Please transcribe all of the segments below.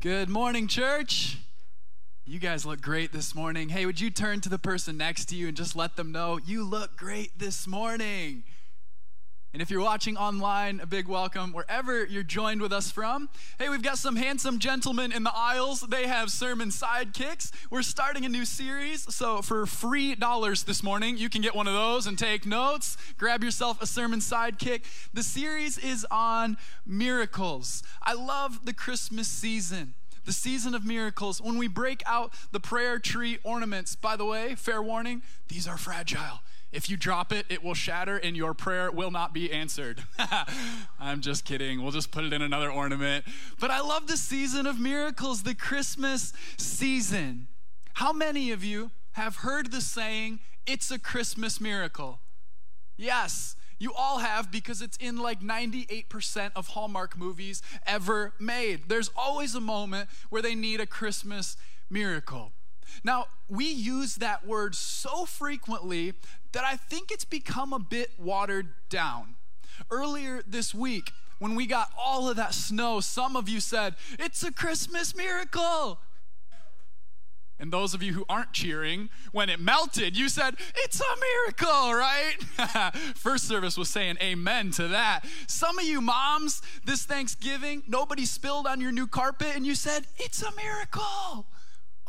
Good morning, church. You guys look great this morning. Hey, would you turn to the person next to you and just let them know you look great this morning? And if you're watching online, a big welcome wherever you're joined with us from. Hey, we've got some handsome gentlemen in the aisles. They have sermon sidekicks. We're starting a new series. So, for free dollars this morning, you can get one of those and take notes. Grab yourself a sermon sidekick. The series is on miracles. I love the Christmas season the season of miracles, when we break out the prayer tree ornaments, by the way, fair warning, these are fragile. If you drop it, it will shatter and your prayer will not be answered. I'm just kidding. We'll just put it in another ornament. But I love the season of miracles, the Christmas season. How many of you have heard the saying, it's a Christmas miracle? Yes, you all have because it's in like 98% of Hallmark movies ever made. There's always a moment where they need a Christmas miracle. Now, we use that word so frequently that I think it's become a bit watered down. Earlier this week, when we got all of that snow, some of you said, It's a Christmas miracle. And those of you who aren't cheering, when it melted, you said, It's a miracle, right? First service was saying amen to that. Some of you moms, this Thanksgiving, nobody spilled on your new carpet, and you said, It's a miracle.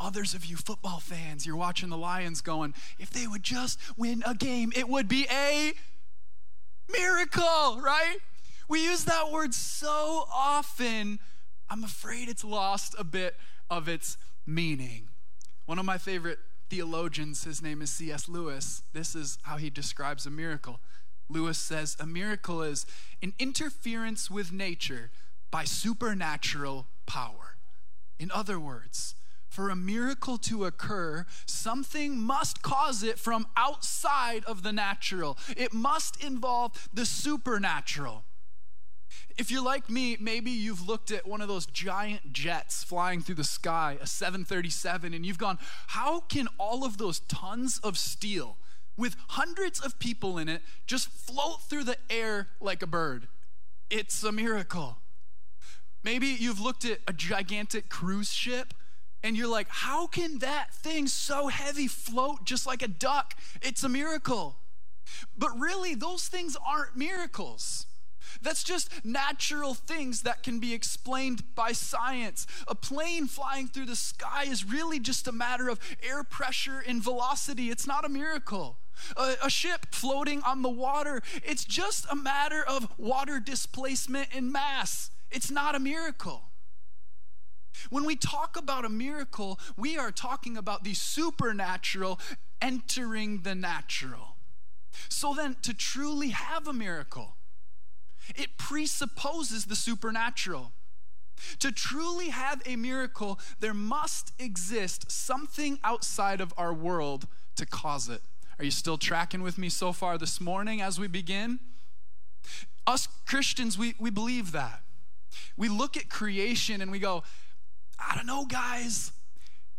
Others of you football fans, you're watching the Lions going, if they would just win a game, it would be a miracle, right? We use that word so often, I'm afraid it's lost a bit of its meaning. One of my favorite theologians, his name is C.S. Lewis, this is how he describes a miracle. Lewis says, A miracle is an interference with nature by supernatural power. In other words, for a miracle to occur, something must cause it from outside of the natural. It must involve the supernatural. If you're like me, maybe you've looked at one of those giant jets flying through the sky, a 737, and you've gone, how can all of those tons of steel with hundreds of people in it just float through the air like a bird? It's a miracle. Maybe you've looked at a gigantic cruise ship and you're like, how can that thing so heavy float just like a duck? It's a miracle. But really, those things aren't miracles. That's just natural things that can be explained by science. A plane flying through the sky is really just a matter of air pressure and velocity. It's not a miracle. A, a, ship floating on the water, it's just a matter of water displacement and mass. It's not a miracle. When we talk about a miracle, we are talking about the supernatural entering the natural. So then, to truly have a miracle, it presupposes the supernatural. To truly have a miracle, there must exist something outside of our world to cause it. Are you still tracking with me so far this morning as we begin? Us Christians, we, we believe that. We look at creation and we go, I don't know, guys.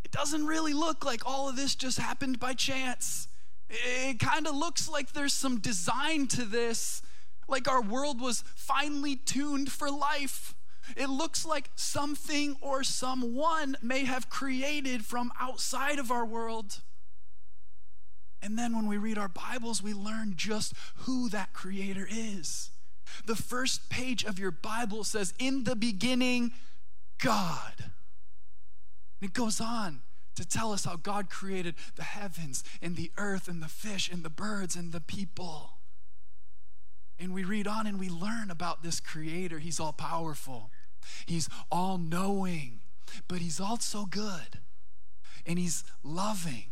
It doesn't really look like all of this just happened by chance. It kind of looks like there's some design to this, like our world was finely tuned for life. It looks like something or someone may have created from outside of our world. And then when we read our Bibles, we learn just who that creator is. The first page of your Bible says, In the beginning, God. And it goes on to tell us how God created the heavens and the earth and the fish and the birds and the people. And we read on and we learn about this creator. He's all powerful, he's all knowing, but he's also good and he's loving.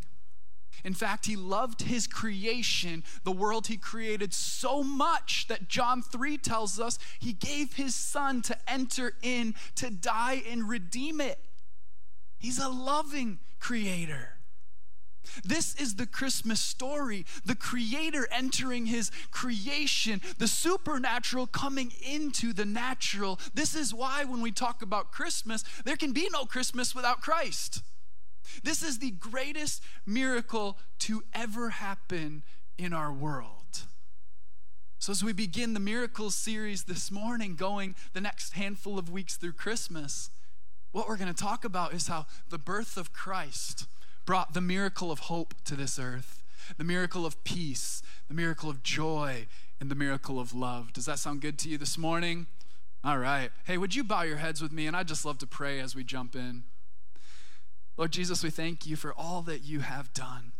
In fact, he loved his creation, the world he created, so much that John 3 tells us he gave his son to enter in, to die and redeem it. He's a loving creator. This is the Christmas story the creator entering his creation, the supernatural coming into the natural. This is why, when we talk about Christmas, there can be no Christmas without Christ. This is the greatest miracle to ever happen in our world. So, as we begin the miracles series this morning, going the next handful of weeks through Christmas, what we're going to talk about is how the birth of Christ brought the miracle of hope to this earth, the miracle of peace, the miracle of joy, and the miracle of love. Does that sound good to you this morning? All right. Hey, would you bow your heads with me? And I'd just love to pray as we jump in. Lord Jesus, we thank you for all that you have done.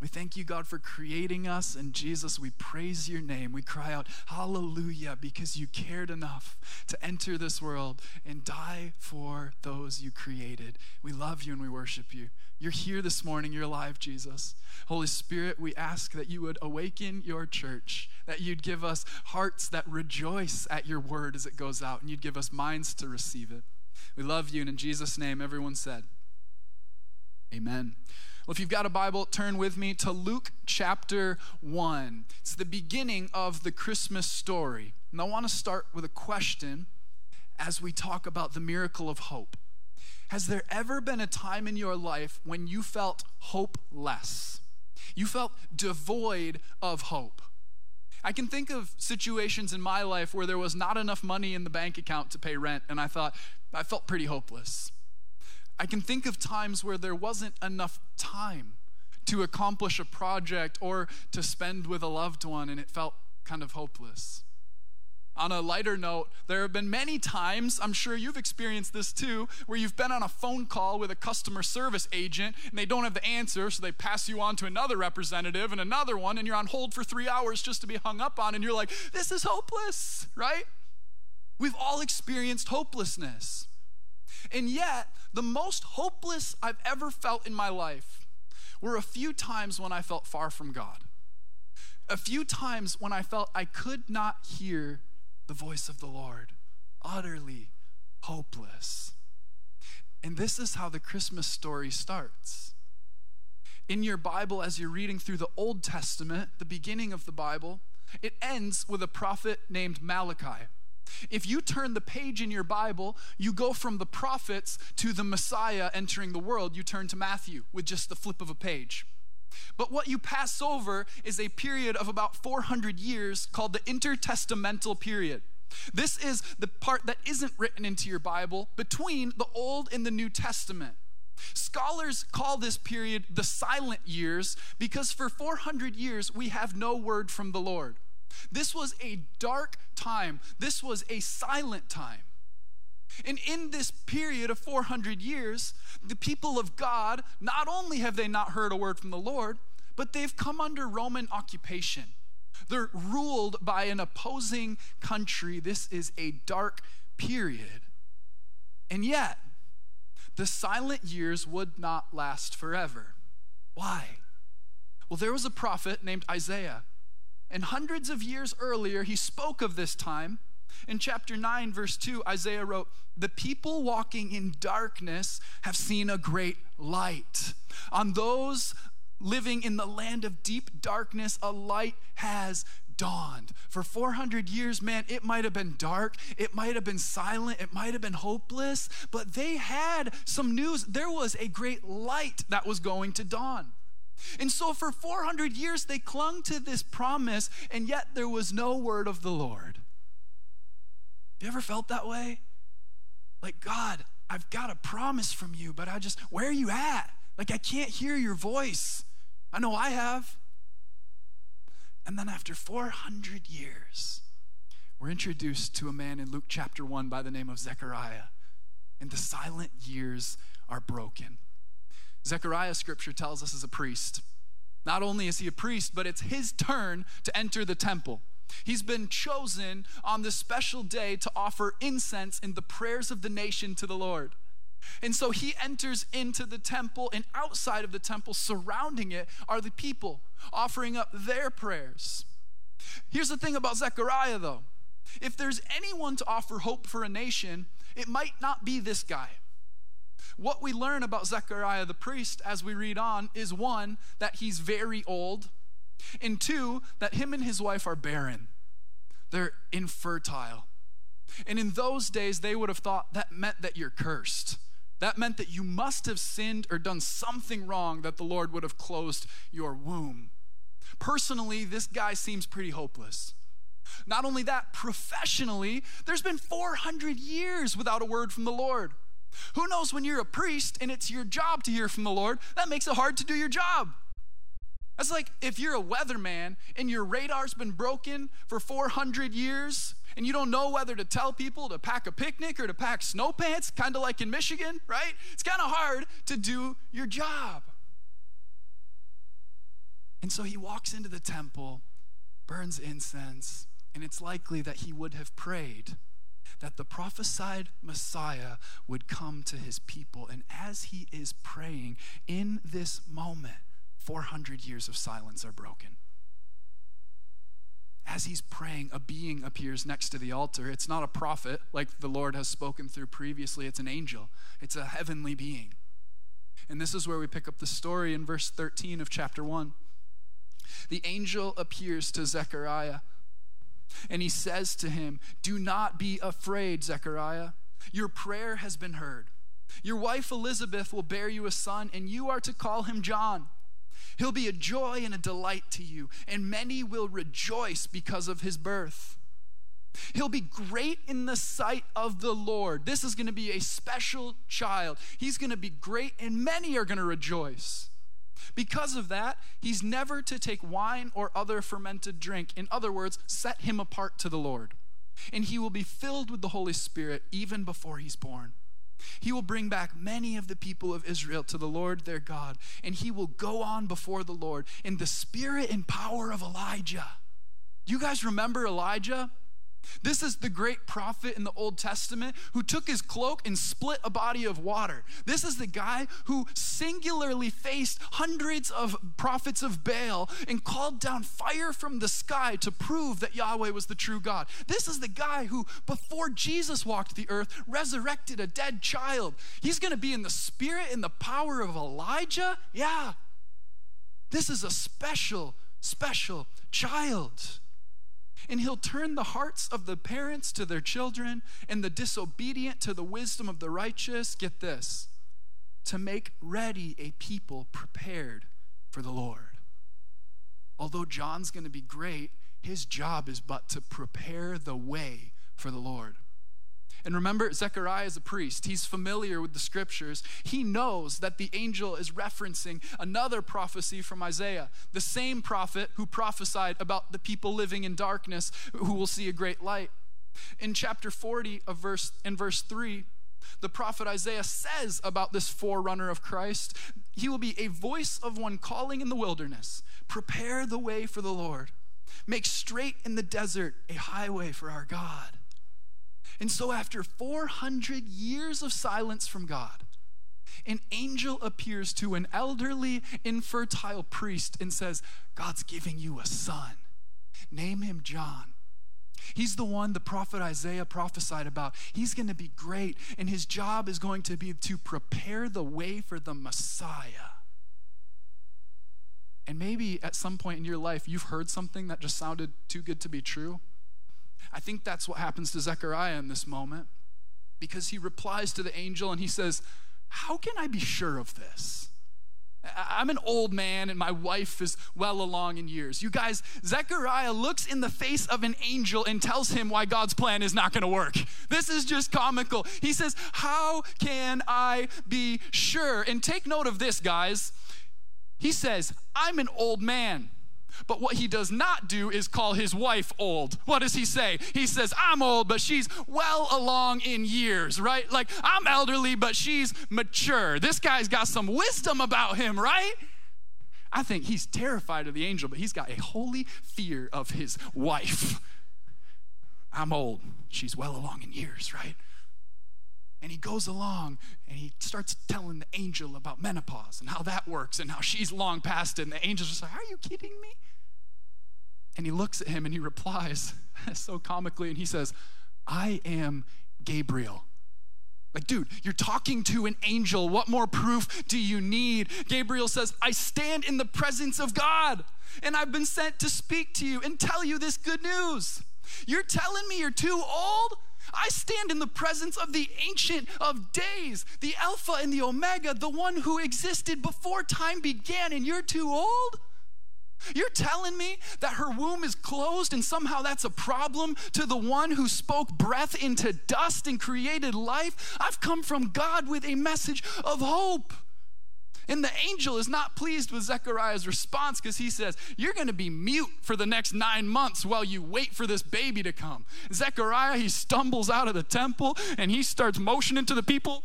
We thank you, God, for creating us. And Jesus, we praise your name. We cry out, Hallelujah, because you cared enough to enter this world and die for those you created. We love you and we worship you. You're here this morning. You're alive, Jesus. Holy Spirit, we ask that you would awaken your church, that you'd give us hearts that rejoice at your word as it goes out, and you'd give us minds to receive it. We love you. And in Jesus' name, everyone said, Amen. Well, if you've got a Bible, turn with me to Luke chapter 1. It's the beginning of the Christmas story. And I want to start with a question as we talk about the miracle of hope. Has there ever been a time in your life when you felt hopeless? You felt devoid of hope? I can think of situations in my life where there was not enough money in the bank account to pay rent, and I thought, I felt pretty hopeless. I can think of times where there wasn't enough time to accomplish a project or to spend with a loved one, and it felt kind of hopeless. On a lighter note, there have been many times, I'm sure you've experienced this too, where you've been on a phone call with a customer service agent and they don't have the answer, so they pass you on to another representative and another one, and you're on hold for three hours just to be hung up on, and you're like, this is hopeless, right? We've all experienced hopelessness. And yet, the most hopeless I've ever felt in my life were a few times when I felt far from God. A few times when I felt I could not hear the voice of the Lord, utterly hopeless. And this is how the Christmas story starts. In your Bible, as you're reading through the Old Testament, the beginning of the Bible, it ends with a prophet named Malachi. If you turn the page in your Bible, you go from the prophets to the Messiah entering the world. You turn to Matthew with just the flip of a page. But what you pass over is a period of about 400 years called the intertestamental period. This is the part that isn't written into your Bible between the Old and the New Testament. Scholars call this period the silent years because for 400 years we have no word from the Lord. This was a dark time, this was a silent time. And in this period of 400 years, the people of God, not only have they not heard a word from the Lord, but they've come under Roman occupation. They're ruled by an opposing country. This is a dark period. And yet, the silent years would not last forever. Why? Well, there was a prophet named Isaiah and hundreds of years earlier, he spoke of this time. In chapter 9, verse 2, Isaiah wrote, The people walking in darkness have seen a great light. On those living in the land of deep darkness, a light has dawned. For 400 years, man, it might have been dark, it might have been silent, it might have been hopeless, but they had some news. There was a great light that was going to dawn. And so for 400 years, they clung to this promise, and yet there was no word of the Lord. You ever felt that way? Like, God, I've got a promise from you, but I just, where are you at? Like, I can't hear your voice. I know I have. And then after 400 years, we're introduced to a man in Luke chapter 1 by the name of Zechariah. And the silent years are broken. Zechariah scripture tells us is a priest. Not only is he a priest, but it's his turn to enter the temple. He's been chosen on this special day to offer incense in the prayers of the nation to the Lord. And so he enters into the temple, and outside of the temple, surrounding it, are the people offering up their prayers. Here's the thing about Zechariah, though if there's anyone to offer hope for a nation, it might not be this guy. What we learn about Zechariah the priest as we read on is one, that he's very old, and two, that him and his wife are barren. They're infertile. And in those days, they would have thought that meant that you're cursed. That meant that you must have sinned or done something wrong that the Lord would have closed your womb. Personally, this guy seems pretty hopeless. Not only that, professionally, there's been 400 years without a word from the Lord. Who knows when you're a priest and it's your job to hear from the Lord, that makes it hard to do your job. That's like if you're a weatherman and your radar's been broken for 400 years and you don't know whether to tell people to pack a picnic or to pack snow pants, kind of like in Michigan, right? It's kind of hard to do your job. And so he walks into the temple, burns incense, and it's likely that he would have prayed that the prophesied Messiah would come to his people. And as he is praying in this moment, 400 years of silence are broken. As he's praying, a being appears next to the altar. It's not a prophet like the Lord has spoken through previously, it's an angel, it's a heavenly being. And this is where we pick up the story in verse 13 of chapter 1. The angel appears to Zechariah and he says to him, Do not be afraid, Zechariah. Your prayer has been heard. Your wife Elizabeth will bear you a son, and you are to call him John. He'll be a joy and a delight to you, and many will rejoice because of his birth. He'll be great in the sight of the Lord. This is going to be a special child. He's going to be great, and many are going to rejoice. Because of that, he's never to take wine or other fermented drink. In other words, set him apart to the Lord. And he will be filled with the Holy Spirit even before he's born. He will bring back many of the people of Israel to the Lord their God, and he will go on before the Lord in the spirit and power of Elijah. You guys remember Elijah? This is the great prophet in the Old Testament who took his cloak and split a body of water. This is the guy who singularly faced hundreds of prophets of Baal and called down fire from the sky to prove that Yahweh was the true God. This is the guy who, before Jesus walked the earth, resurrected a dead child. He's going to be in the spirit and the power of Elijah. Yeah. This is a special, special child and he'll turn the hearts of the parents to their children and the disobedient to the wisdom of the righteous. Get this to make ready a people prepared for the Lord. Although John's going to be great, his job is but to prepare the way for the Lord. And remember, Zechariah is a priest. He's familiar with the scriptures. He knows that the angel is referencing another prophecy from Isaiah, the same prophet who prophesied about the people living in darkness who will see a great light. In chapter 40 of verse in verse 3, the prophet Isaiah says about this forerunner of Christ, he will be a voice of one calling in the wilderness, prepare the way for the Lord. Make straight in the desert a highway for our God. And so, after 400 years of silence from God, an angel appears to an elderly, infertile priest and says, God's giving you a son. Name him John. He's the one the prophet Isaiah prophesied about. He's going to be great, and his job is going to be to prepare the way for the Messiah. And maybe at some point in your life, you've heard something that just sounded too good to be true. I think that's what happens to Zechariah in this moment because he replies to the angel and he says, How can I be sure of this? I'm an old man and my wife is well along in years. You guys, Zechariah looks in the face of an angel and tells him why God's plan is not going to work. This is just comical. He says, How can I be sure? And take note of this, guys. He says, I'm an old man. But what he does not do is call his wife old. What does he say? He says, I'm old, but she's well along in years, right? Like, I'm elderly, but she's mature. This guy's got some wisdom about him, right? I think he's terrified of the angel, but he's got a holy fear of his wife. I'm old. She's well along in years, right? And he goes along and he starts telling the angel about menopause and how that works and how she's long past it. And the angel's just like, Are you kidding me? And he looks at him and he replies so comically and he says, I am Gabriel. Like, dude, you're talking to an angel. What more proof do you need? Gabriel says, I stand in the presence of God, and I've been sent to speak to you and tell you this good news. You're telling me you're too old? I stand in the presence of the Ancient of Days, the Alpha and the Omega, the one who existed before time began, and you're too old? You're telling me that her womb is closed and somehow that's a problem to the one who spoke breath into dust and created life? I've come from God with a message of hope. And the angel is not pleased with Zechariah's response because he says, You're going to be mute for the next nine months while you wait for this baby to come. Zechariah, he stumbles out of the temple and he starts motioning to the people.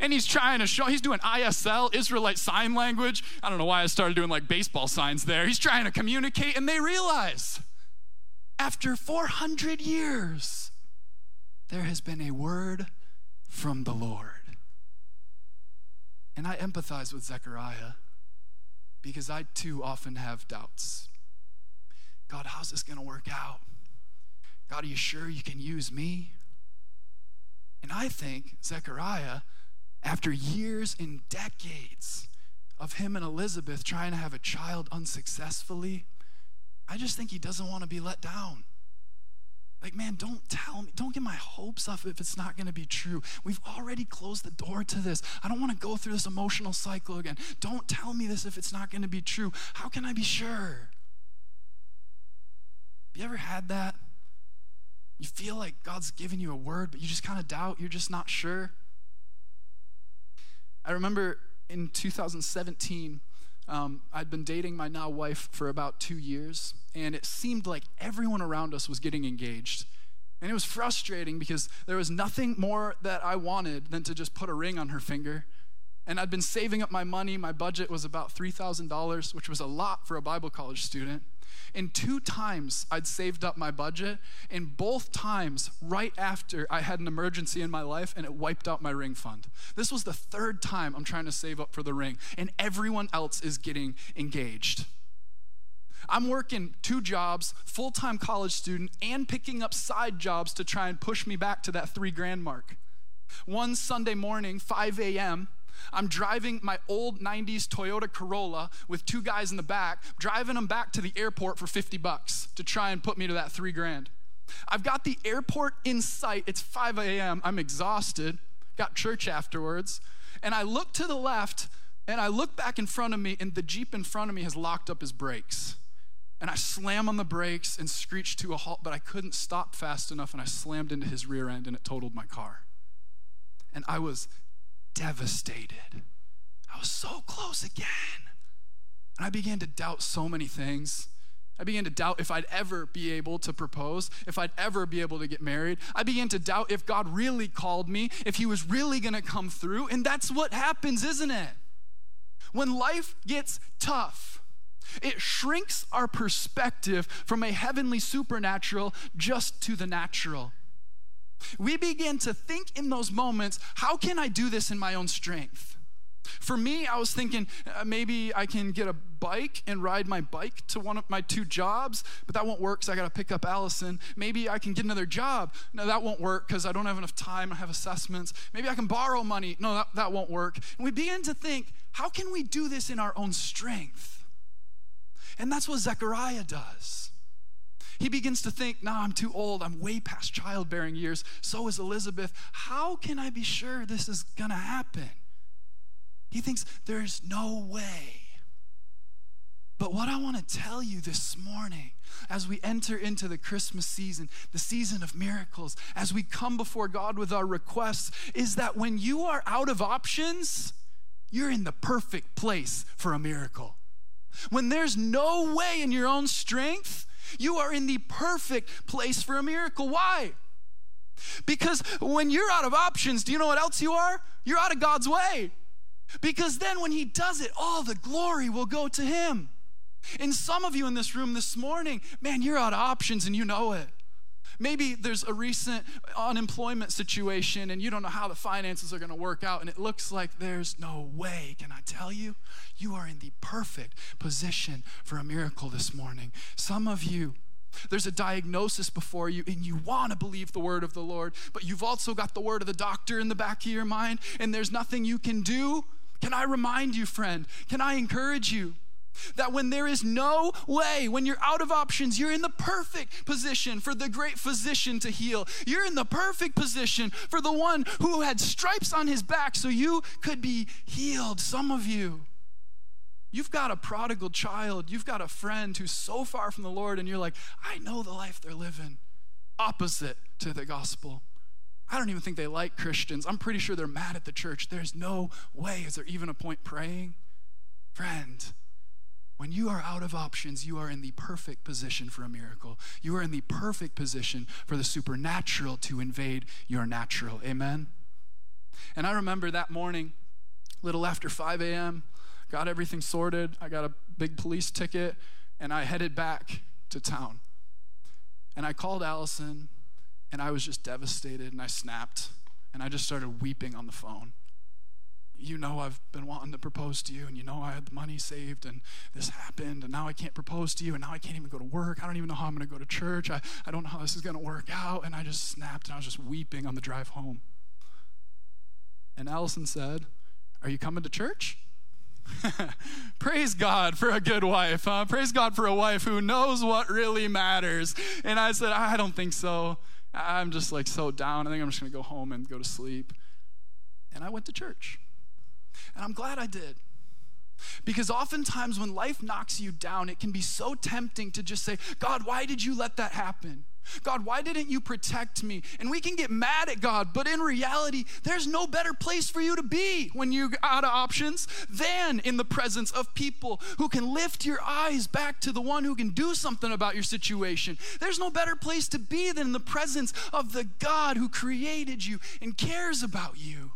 And he's trying to show, he's doing ISL, Israelite Sign Language. I don't know why I started doing like baseball signs there. He's trying to communicate, and they realize after 400 years, there has been a word from the Lord. And I empathize with Zechariah because I too often have doubts. God, how's this going to work out? God, are you sure you can use me? And I think Zechariah after years and decades of him and Elizabeth trying to have a child unsuccessfully, I just think he doesn't want to be let down. Like, man, don't tell me, don't get my hopes up if it's not to be true. We've already closed the door to this. I don't want to go through this emotional cycle again. Don't tell me this if it's not to be true. How can I be sure? Have you ever had that? You feel like God's given you a word, but you just kind of doubt, you're just not sure. I remember in 2017, um, I'd been dating my now wife for about two years, and it seemed like everyone around us was getting engaged. And it was frustrating because there was nothing more that I wanted than to just put a ring on her finger and I'd been saving up my money. My budget was about $3,000, which was a lot for a Bible college student. And two times I'd saved up my budget, and both times right after I had an emergency in my life and it wiped out my ring fund. This was the third time I'm trying to save up for the ring, and everyone else is getting engaged. I'm working two jobs, full time college student, and picking up side jobs to try and push me back to that three grand mark. One Sunday morning, 5 a.m., I'm driving my old 90s Toyota Corolla with two guys in the back, driving them back to the airport for 50 bucks to try and put me to that three grand. I've got the airport in sight. It's 5 a.m. I'm exhausted, got church afterwards. And I look to the left and I look back in front of me, and the Jeep in front of me has locked up his brakes. And I slam on the brakes and screech to a halt, but I couldn't stop fast enough, and I slammed into his rear end and it totaled my car. And I was devastated. I was so close again. And I began to doubt so many things. I began to doubt if I'd ever be able to propose, if I'd ever be able to get married. I began to doubt if God really called me, if He was really going to come through. And that's what happens, isn't it? When life gets tough, it shrinks our perspective from a heavenly supernatural just to the natural. We begin to think in those moments, how can I do this in my own strength? For me, I was thinking uh, maybe I can get a bike and ride my bike to one of my two jobs, but that won't work because I got to pick up Allison. Maybe I can get another job. No, that won't work because I don't have enough time. I have assessments. Maybe I can borrow money. No, that, that won't work. And we begin to think, how can we do this in our own strength? And that's what Zechariah does. He begins to think, nah, I'm too old. I'm way past childbearing years. So is Elizabeth. How can I be sure this is going to happen? He thinks there's no way. But what I want to tell you this morning, as we enter into the Christmas season, the season of miracles, as we come before God with our requests, is that when you are out of options, you're in the perfect place for a miracle. When there's no way in your own strength, you are in the perfect place for a miracle. Why? Because when you're out of options, do you know what else you are? You're out of God's way. Because then when He does it, all the glory will go to Him. And some of you in this room this morning, man, you're out of options and you know it. Maybe there's a recent unemployment situation and you don't know how the finances are going to work out, and it looks like there's no way. Can I tell you? You are in the perfect position for a miracle this morning. Some of you, there's a diagnosis before you, and you want to believe the word of the Lord, but you've also got the word of the doctor in the back of your mind, and there's nothing you can do. Can I remind you, friend? Can I encourage you? That when there is no way, when you're out of options, you're in the perfect position for the great physician to heal. You're in the perfect position for the one who had stripes on his back so you could be healed. Some of you, You've got a prodigal child. You've got a friend who's so far from the Lord, and you're like, I know the life they're living, opposite to the gospel. I don't even think they like Christians. I'm pretty sure they're mad at the church. There's no way. Is there even a point praying? Friend, when you are out of options, you are in the perfect position for a miracle. You are in the perfect position for the supernatural to invade your natural. Amen? And I remember that morning, little after 5 a.m., got everything sorted. I got a big police ticket, and I headed back to town. And I called Allison, and I was just devastated, and I snapped, and I just started weeping on the phone. You know, I've been wanting to propose to you, and you know, I had the money saved, and this happened, and now I can't propose to you, and now I can't even go to work. I don't even know how I'm going to go to church. I, I don't know how this is going to work out. And I just snapped, and I was just weeping on the drive home. And Allison said, Are you coming to church? Praise God for a good wife, huh? Praise God for a wife who knows what really matters. And I said, I don't think so. I'm just like so down. I think I'm just going to go home and go to sleep. And I went to church. And I'm glad I did. Because oftentimes when life knocks you down, it can be so tempting to just say, God, why did you let that happen? God, why didn't you protect me? And we can get mad at God, but in reality, there's no better place for you to be when you're out of options than in the presence of people who can lift your eyes back to the one who can do something about your situation. There's no better place to be than in the presence of the God who created you and cares about you.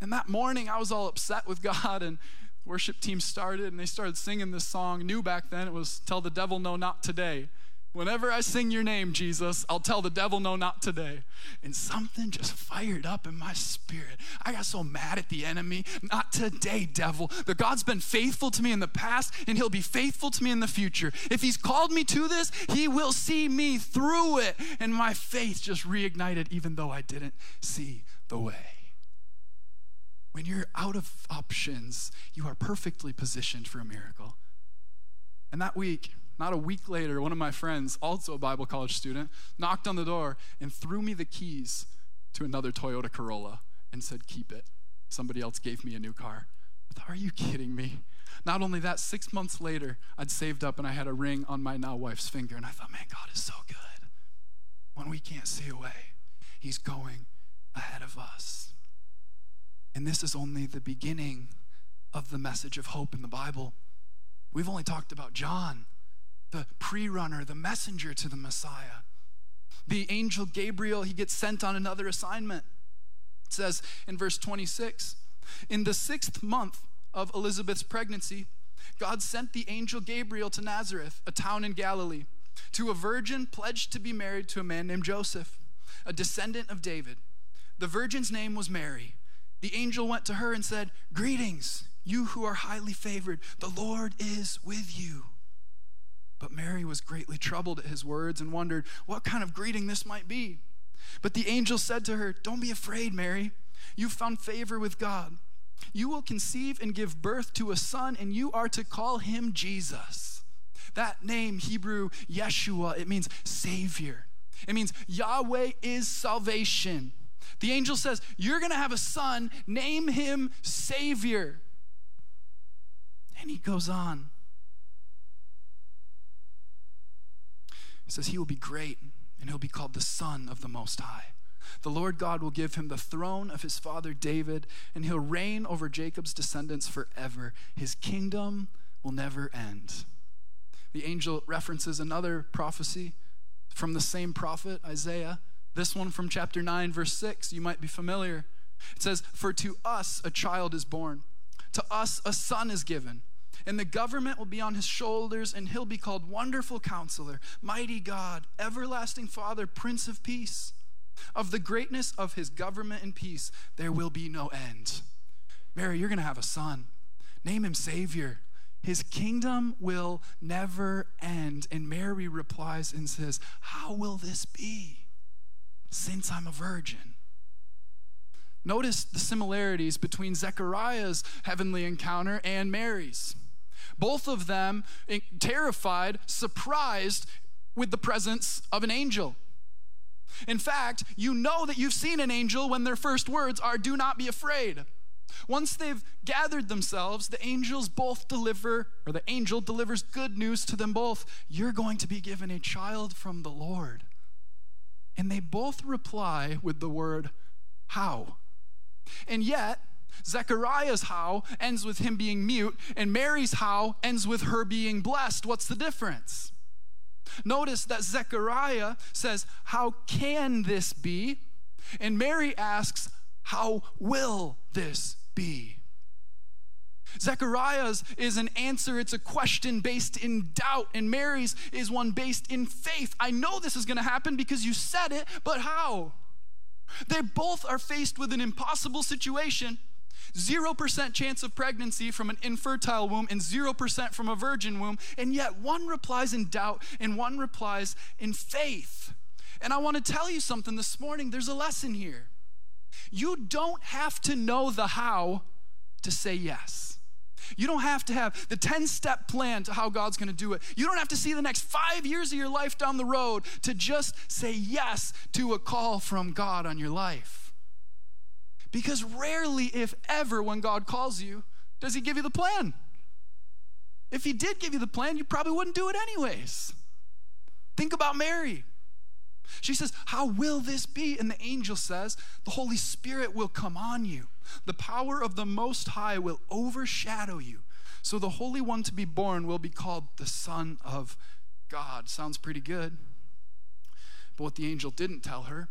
And that morning, I was all upset with God, and worship team started, and they started singing this song. New back then, it was "Tell the Devil No, Not Today." Whenever I sing your name, Jesus, I'll tell the devil no, not today. And something just fired up in my spirit. I got so mad at the enemy. Not today, devil. The God's been faithful to me in the past, and he'll be faithful to me in the future. If he's called me to this, he will see me through it. And my faith just reignited, even though I didn't see the way. When you're out of options, you are perfectly positioned for a miracle. And that week, not a week later, one of my friends, also a Bible college student, knocked on the door and threw me the keys to another Toyota Corolla and said, Keep it. Somebody else gave me a new car. Thought, Are you kidding me? Not only that, six months later, I'd saved up and I had a ring on my now wife's finger, and I thought, Man, God is so good. When we can't see a way, He's going ahead of us. And this is only the beginning of the message of hope in the Bible. We've only talked about John the pre runner, the messenger to the Messiah. The angel Gabriel, he gets sent on another assignment. It says in verse 26 In the sixth month of Elizabeth's pregnancy, God sent the angel Gabriel to Nazareth, a town in Galilee, to a virgin pledged to be married to a man named Joseph, a descendant of David. The virgin's name was Mary. The angel went to her and said, Greetings, you who are highly favored. The Lord is with you. But Mary was greatly troubled at his words and wondered what kind of greeting this might be. But the angel said to her, Don't be afraid, Mary. You've found favor with God. You will conceive and give birth to a son, and you are to call him Jesus. That name, Hebrew, Yeshua, it means Savior. It means Yahweh is salvation. The angel says, You're going to have a son, name him Savior. And he goes on. It says, He will be great, and he'll be called the Son of the Most High. The Lord God will give him the throne of his father David, and he'll reign over Jacob's descendants forever. His kingdom will never end. The angel references another prophecy from the same prophet, Isaiah. This one from chapter 9, verse 6. You might be familiar. It says, For to us a child is born, to us a son is given and the government will be on his shoulders, and he'll be called Wonderful Counselor, Mighty God, Everlasting Father, Prince of Peace. Of the greatness of his government and peace, there will be no end. Mary, you're going to have a son. Name him Savior. His kingdom will never end. And Mary replies and says, How will this be since I'm a virgin? Notice the similarities between Zechariah's heavenly encounter and Mary's. Both of them eh, terrified, surprised with the presence of an angel. In fact, you know that you've seen an angel when their first words are, Do not be afraid. Once they've gathered themselves, the angels both deliver, or the angel delivers good news to them both. You're going to be given a child from the Lord. And they both reply with the word, How? And yet, Zechariah's how ends with him being mute, and Mary's how ends with her being blessed. What's the difference? Notice that Zechariah says, How can this be? And Mary asks, How will this be? Zechariah's is an answer, it's a question based in doubt, and Mary's is one based in faith. I know this is going to happen because you said it, but how? They both are faced with an impossible situation 0% chance of pregnancy from an infertile womb and 0% from a virgin womb, and yet one replies in doubt and one replies in faith. And I want to tell you something this morning. There's a lesson here. You don't have to know the how to say yes. You don't have to have the 10 step plan to how God's going to do it. You don't have to see the next five years of your life down the road to just say yes to a call from God on your life. Because rarely, if ever, when God calls you, does He give you the plan. If He did give you the plan, you probably wouldn't do it anyways. Think about Mary. She says, How will this be? And the angel says, The Holy Spirit will come on you. The power of the Most High will overshadow you. So the Holy One to be born will be called the Son of God. Sounds pretty good. But what the angel didn't tell her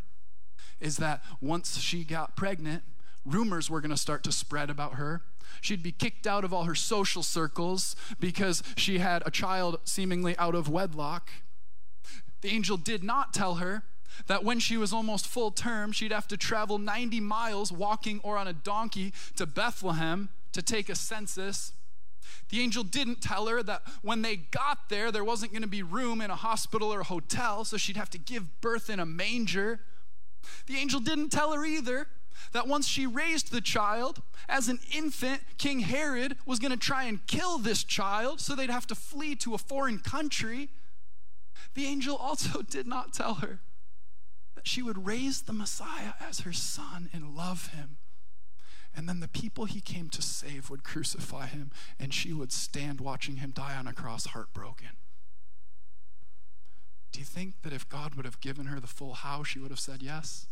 is that once she got pregnant, rumors were going to start to spread about her. She'd be kicked out of all her social circles because she had a child seemingly out of wedlock. The angel did not tell her that when she was almost full term, she'd have to travel 90 miles walking or on a donkey to Bethlehem to take a census. The angel didn't tell her that when they got there, there wasn't going to be room in a hospital or a hotel, so she'd have to give birth in a manger. The angel didn't tell her either that once she raised the child, as an infant, King Herod was going to try and kill this child, so they'd have to flee to a foreign country. The angel also did not tell her she would raise the Messiah as her son and love him. And then the people he came to save would crucify him, and she would stand watching him die on a cross, heartbroken. Do you think that if God would have given her the full how, she would have said yes?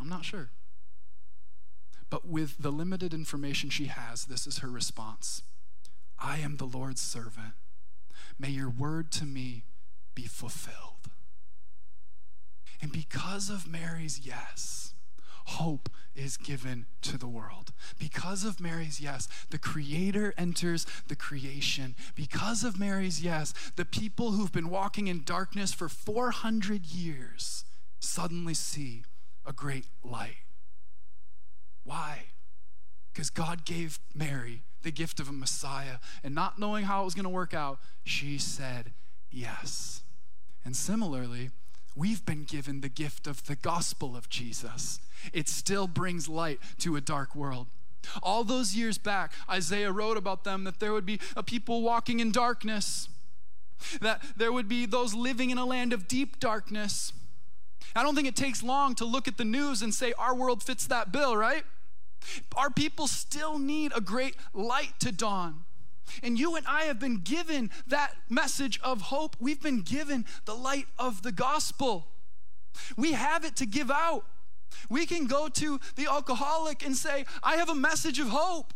I'm not sure. But with the limited information she has, this is her response I am the Lord's servant. May your word to me be fulfilled. And because of Mary's yes, hope is given to the world. Because of Mary's yes, the Creator enters the creation. Because of Mary's yes, the people who've been walking in darkness for 400 years suddenly see a great light. Why? Because God gave Mary the gift of a Messiah, and not knowing how it was going to work out, she said yes. And similarly, we've been given the gift of the gospel of Jesus. It still brings light to a dark world. All those years back, Isaiah wrote about them that there would be a people walking in darkness, that there would be those living in a land of deep darkness. I don't think it takes long to look at the news and say, our world fits that bill, right? Our people still need a great light to dawn. And you and I have been given that message of hope. We've been given the light of the gospel. We have it to give out. We can go to the alcoholic and say, I have a message of hope.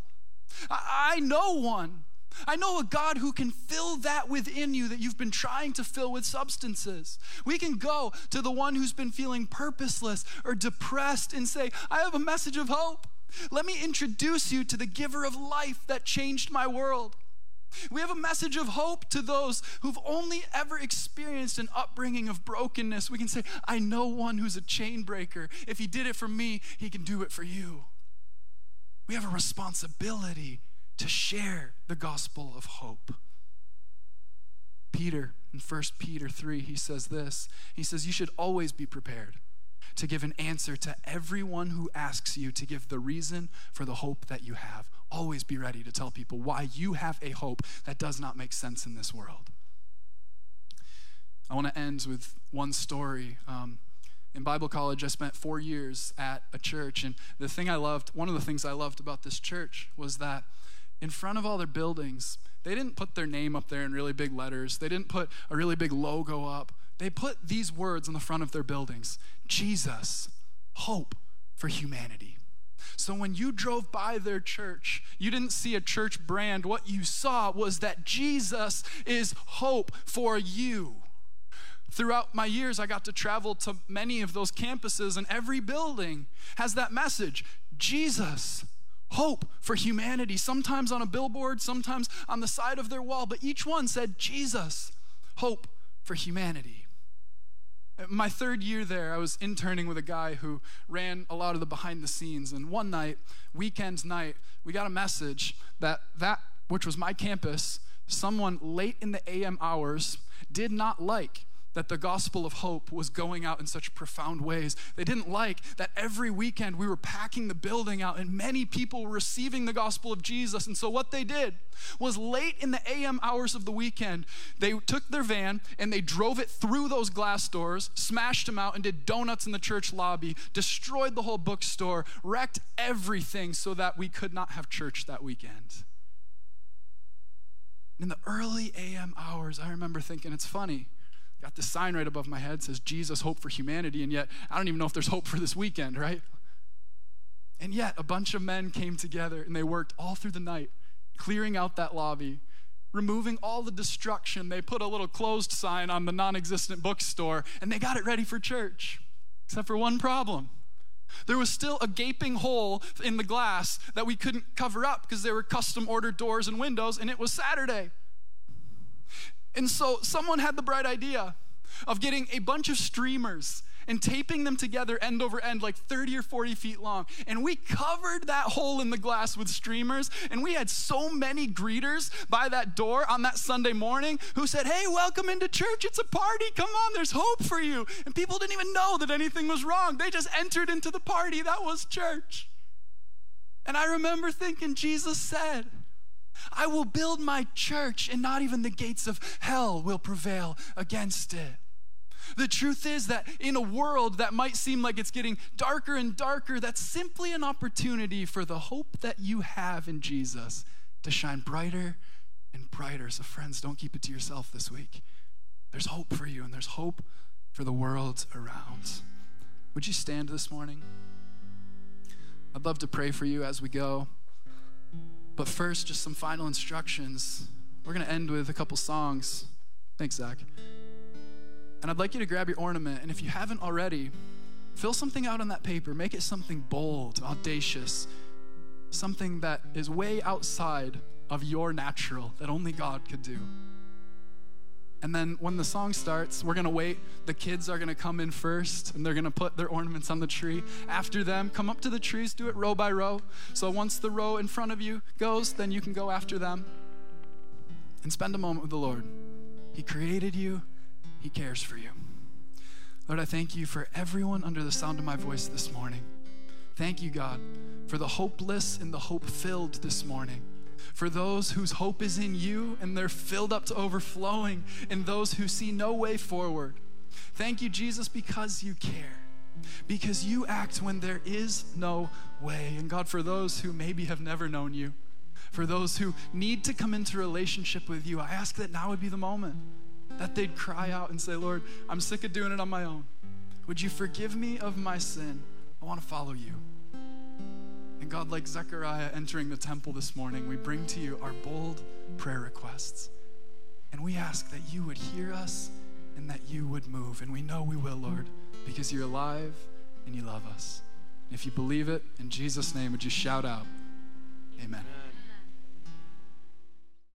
I, know one. I know a God who can fill that within you that you've been trying to fill with substances. We can go to the one who's been feeling purposeless or depressed and say, I have a message of hope. Let me introduce you to the giver of life that changed my world. We have a message of hope to those who've only ever experienced an upbringing of brokenness. We can say, I know one who's a chain breaker. If he did it for me, he can do it for you. We have a responsibility to share the gospel of hope. Peter, in 1 Peter 3, he says this He says, You should always be prepared to give an answer to everyone who asks you to give the reason for the hope that you have. Always be ready to tell people why you have a hope that does not make sense in this world. I want to end with one story. Um, in Bible college, I spent four years at a church. And the thing I loved, one of the things I loved about this church was that in front of all their buildings, they didn't put their name up there in really big letters, they didn't put a really big logo up. They put these words on the front of their buildings Jesus, hope for humanity. So when you drove by their church, you didn't see a church brand. What you saw was that Jesus is hope for you. Throughout my years, I got to travel to many of those campuses, and every building has that message Jesus, hope for humanity. Sometimes on a billboard, sometimes on the side of their wall, but each one said Jesus, hope for humanity. My third year there, I was interning with a guy who ran a lot of the behind the scenes. And one night, weekend night, we got a message that that, which was my campus, someone late in the AM hours did not like that the gospel of hope was going out in such profound ways. They didn't like that every weekend we were packing the building out and many people were receiving the gospel of Jesus. And so what they did was late in the AM hours of the weekend, they took their van and they drove it through those glass doors, smashed them out, and did donuts in the church lobby, destroyed the whole bookstore, wrecked everything so that we could not have church that weekend. In the early AM hours, I remember thinking, it's funny Got this sign right above my head says Jesus hope for humanity and yet I don't even know if there's hope for this weekend, right? And yet a bunch of men came together and they worked all through the night clearing out that lobby, removing all the destruction. They put a little closed sign on the non-existent bookstore and they got it ready for church. Except for one problem. There was still a gaping hole in the glass that we couldn't cover up because there were custom ordered doors and windows, and it was Saturday. And so someone had the bright idea of getting a bunch of streamers and taping them together end over end, like 30 or 40 feet long. And we covered that hole in the glass with streamers. And we had so many greeters by that door on that Sunday morning who said, Hey, welcome into church. It's a party. Come on, there's hope for you. And people didn't even know that anything was wrong. They just entered into the party. That was church. And I remember thinking, Jesus said, I will build my church, and not even the gates of hell will prevail against it. The truth is that in a world that might seem like it's getting darker and darker, that's simply an opportunity for the hope that you have in Jesus to shine brighter and brighter. So, friends, don't keep it to yourself this week. There's hope for you, and there's hope for the world around. Would you stand this morning? I'd love to pray for you as we go. But first, just some final instructions. We're going to end with a couple songs. Thanks, Zach. And I'd like you to grab your ornament. And if you haven't already, fill something out on that paper. Make it something bold, audacious, something that is way outside of your natural that only God could do. And then when the song starts, we're to wait. The kids are to come in first and they're to put their ornaments on the tree. After them, come up to the trees, do it row by row. So once the row in front of you goes, then you can go after them and spend a moment with the Lord. He created you, He cares for you. Lord, I thank you for everyone under the sound of my voice this morning. Thank you, God, for the hopeless and the hope filled this morning for those whose hope is in you and they're filled up to overflowing, and those who see no way forward. Thank you, Jesus, because you care, because you act when there is no way. And God, for those who maybe have never known you, for those who need to come into relationship with you, I ask that now would be the moment that they'd cry out and say, Lord, I'm sick of doing it on my own. Would you forgive me of my sin? I want to follow you. And God, like Zechariah entering the temple this morning, we bring to you our bold prayer requests. And we ask that you would hear us and that you would move. And we know we will, Lord, because you're alive and you love us. And if you believe it, in Jesus' name, would you shout out, Amen.